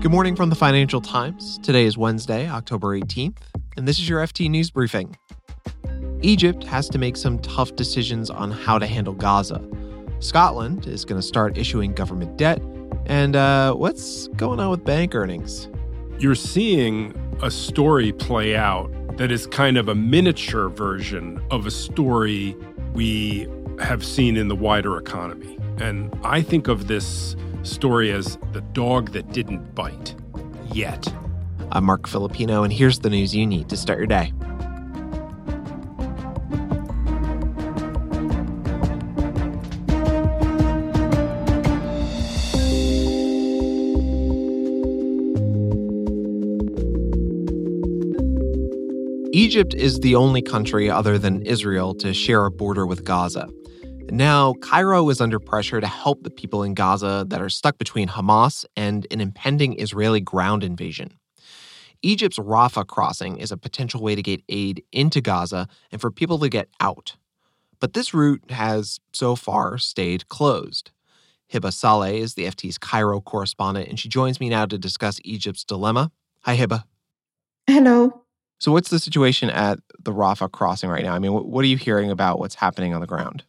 Good morning from the Financial Times. Today is Wednesday, October 18th, and this is your FT News Briefing. Egypt has to make some tough decisions on how to handle Gaza. Scotland is going to start issuing government debt. And uh, what's going on with bank earnings? You're seeing a story play out that is kind of a miniature version of a story we have seen in the wider economy. And I think of this story as the dog that didn't bite yet. I'm Marc Filippino, and here's the news you need to start your day. Egypt is the only country other than Israel to share a border with Gaza. Now, Cairo is under pressure to help the people in Gaza that are stuck between Hamas and an impending Israeli ground invasion. Egypt's Rafah crossing is a potential way to get aid into Gaza and for people to get out. But this route has so far stayed closed. Hiba Saleh is the FT's Cairo correspondent, and she joins me now to discuss Egypt's dilemma. Hi, Hiba. Hello. So, what's the situation at the Rafah crossing right now? I mean, what are you hearing about what's happening on the ground?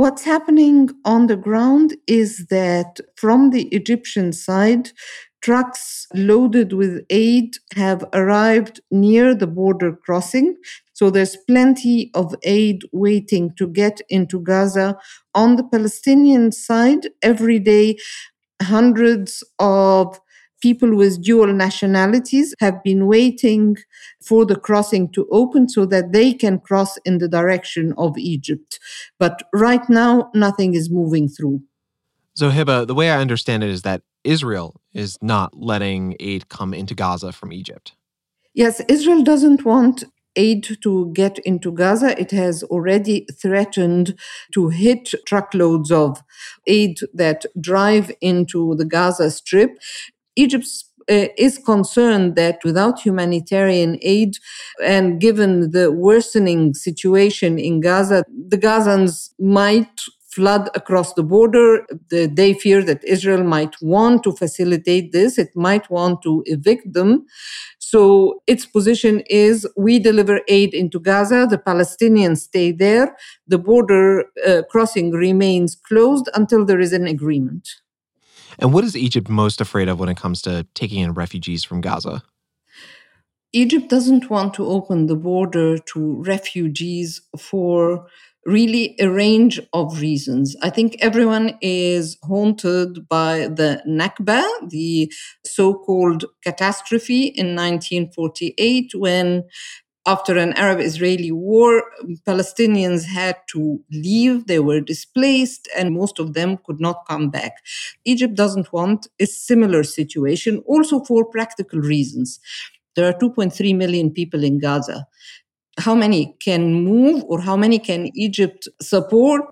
What's happening on the ground is that from the Egyptian side, trucks loaded with aid have arrived near the border crossing. So there's plenty of aid waiting to get into Gaza. On the Palestinian side, every day, hundreds of people with dual nationalities have been waiting for the crossing to open so that they can cross in the direction of Egypt. But right now, nothing is moving through. So, Hiba, the way I understand it is that Israel is not letting aid come into Gaza from Egypt. Yes, Israel doesn't want aid to get into Gaza. It has already threatened to hit truckloads of aid that drive into the Gaza Strip. Egypt uh, is concerned that without humanitarian aid and given the worsening situation in Gaza, the Gazans might flood across the border. They fear that Israel might want to facilitate this. It might want to evict them. So its position is we deliver aid into Gaza. The Palestinians stay there. The border uh, crossing remains closed until there is an agreement. And what is Egypt most afraid of when it comes to taking in refugees from Gaza? Egypt doesn't want to open the border to refugees for really a range of reasons. I think everyone is haunted by the Nakba, the so called catastrophe in 1948, when after an Arab Israeli war, Palestinians had to leave, they were displaced, and most of them could not come back. Egypt doesn't want a similar situation, also for practical reasons. There are 2.3 million people in Gaza. How many can move, or how many can Egypt support?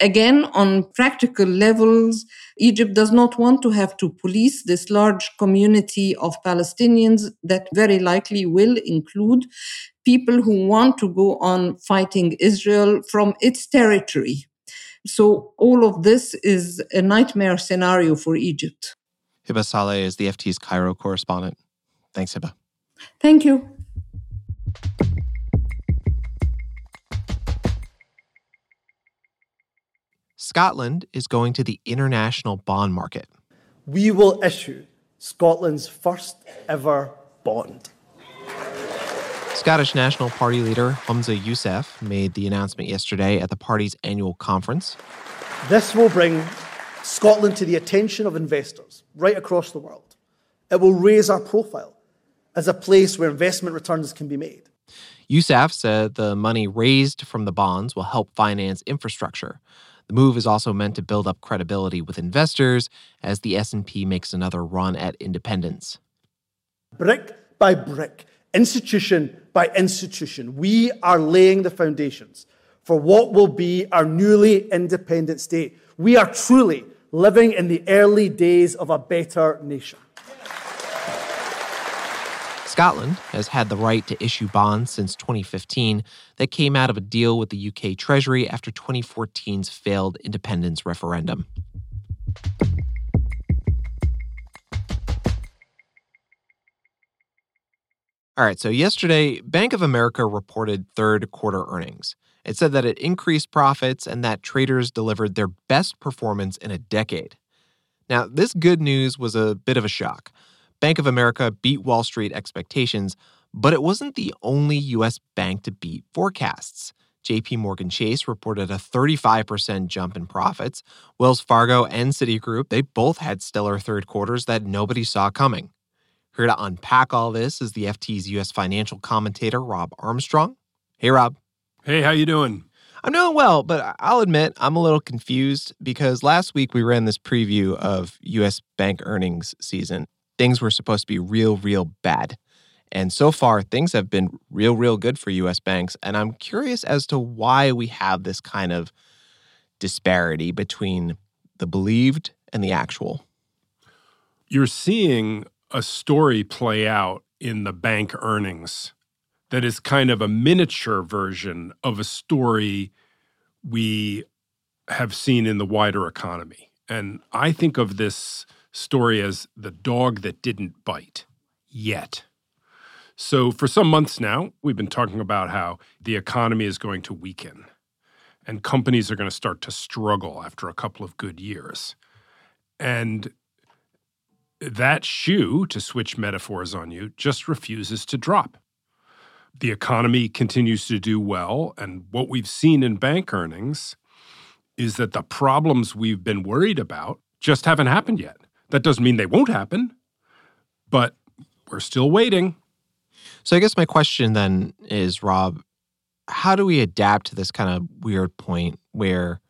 Again, on practical levels, Egypt does not want to have to police this large community of Palestinians that very likely will include people who want to go on fighting Israel from its territory. So, all of this is a nightmare scenario for Egypt. Hiba Saleh is the FT's Cairo correspondent. Thanks, Hiba. Thank you. Scotland is going to the international bond market. We will issue Scotland's first ever bond. Scottish National Party leader Humza Yousaf made the announcement yesterday at the party's annual conference. This will bring Scotland to the attention of investors right across the world. It will raise our profile as a place where investment returns can be made. Yousaf said the money raised from the bonds will help finance infrastructure. The move is also meant to build up credibility with investors as the SNP makes another run at independence. Brick by brick, institution by institution, we are laying the foundations for what will be our newly independent state. We are truly living in the early days of a better nation. Scotland has had the right to issue bonds since 2015 that came out of a deal with the UK Treasury after 2014's failed independence referendum. All right, so yesterday, Bank of America reported third quarter earnings. It said that it increased profits and that traders delivered their best performance in a decade. Now, this good news was a bit of a shock. Bank of America beat Wall Street expectations, but it wasn't the only U.S. bank to beat forecasts. JP Morgan Chase reported a 35% jump in profits. Wells Fargo and Citigroup, they both had stellar third quarters that nobody saw coming. Here to unpack all this is the FT's U.S. financial commentator, Rob Armstrong. Hey, Rob. Hey, how you doing? I'm doing well, but I'll admit I'm a little confused because last week we ran this preview of U.S. bank earnings season. Things were supposed to be real, real bad. And so far, things have been real, real good for US banks. And I'm curious as to why we have this kind of disparity between the believed and the actual. You're seeing a story play out in the bank earnings that is kind of a miniature version of a story we have seen in the wider economy. And I think of this story as the dog that didn't bite yet. So, for some months now, we've been talking about how the economy is going to weaken and companies are going to start to struggle after a couple of good years. And that shoe, to switch metaphors on you, just refuses to drop. The economy continues to do well. And what we've seen in bank earnings is that the problems we've been worried about just haven't happened yet. That doesn't mean they won't happen, but we're still waiting. So I guess my question then is, Rob, how do we adapt to this kind of weird point where,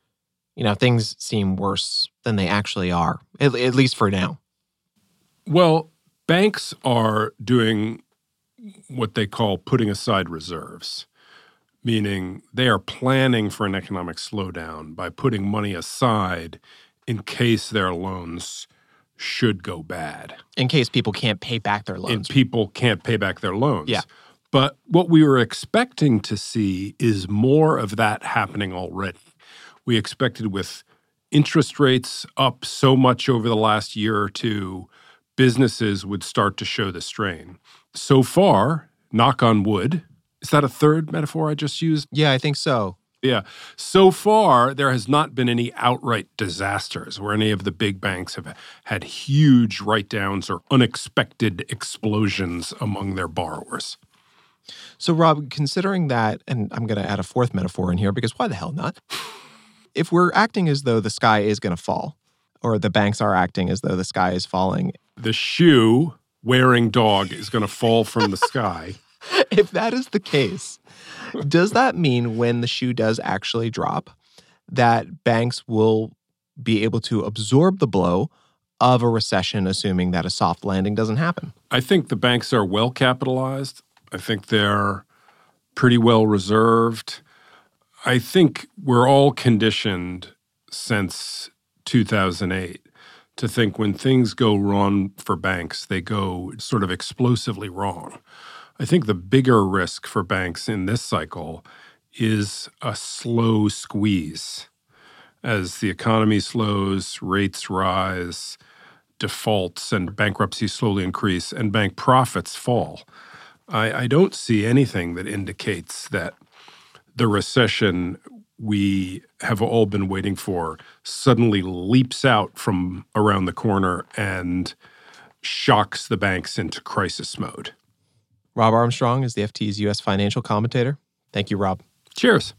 you know, things seem worse than they actually are, at, at least for now? Well, banks are doing what they call putting aside reserves, meaning they are planning for an economic slowdown by putting money aside in case their loans should go bad. In case people can't pay back their loans. And people can't pay back their loans. Yeah. But what we were expecting to see is more of that happening already. We expected with interest rates up so much over the last year or two businesses would start to show the strain. So far, knock on wood, is that a third metaphor I just used? Yeah, I think so. Yeah. So far, there has not been any outright disasters where any of the big banks have had huge write downs or unexpected explosions among their borrowers. So, Rob, considering that, and I'm going to add a fourth metaphor in here because why the hell not? if we're acting as though the sky is going to fall, or the banks are acting as though the sky is falling, the shoe wearing dog is going to fall from the sky. if that is the case, does that mean when the shoe does actually drop, that banks will be able to absorb the blow of a recession, assuming that a soft landing doesn't happen? I think the banks are well capitalized. I think they're pretty well reserved. I think we're all conditioned since 2008 to think when things go wrong for banks, they go sort of explosively wrong. I think the bigger risk for banks in this cycle is a slow squeeze. As the economy slows, rates rise, defaults and bankruptcies slowly increase, and bank profits fall. I, I don't see anything that indicates that the recession we have all been waiting for suddenly leaps out from around the corner and shocks the banks into crisis mode. Rob Armstrong is the FT's U.S. financial commentator. Thank you, Rob. Cheers.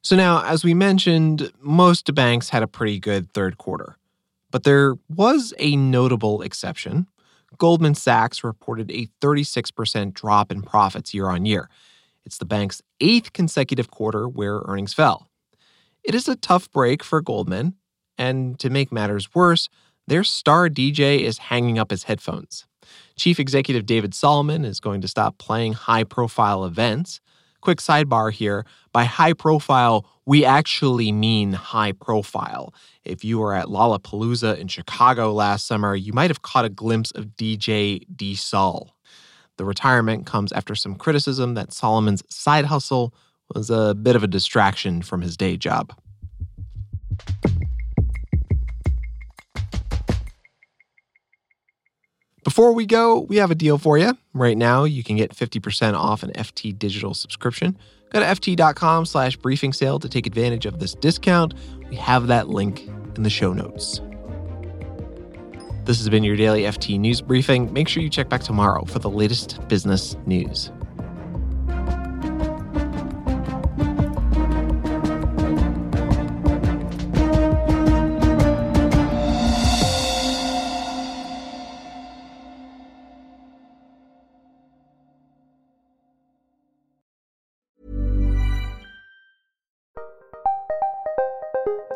So, now, as we mentioned, most banks had a pretty good third quarter. But there was a notable exception. Goldman Sachs reported a 36% drop in profits year on year. It's the bank's eighth consecutive quarter where earnings fell. It is a tough break for Goldman, and to make matters worse, their star DJ is hanging up his headphones. Chief Executive David Solomon is going to stop playing high profile events. Quick sidebar here by high profile, we actually mean high profile. If you were at Lollapalooza in Chicago last summer, you might have caught a glimpse of DJ D Sol. The retirement comes after some criticism that Solomon's side hustle was a bit of a distraction from his day job. Before we go, we have a deal for you. Right now, you can get 50% off an FT digital subscription. Go to ft.com slash briefing sale to take advantage of this discount. We have that link in the show notes. This has been your daily FT news briefing. Make sure you check back tomorrow for the latest business news.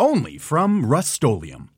only from Rust-Oleum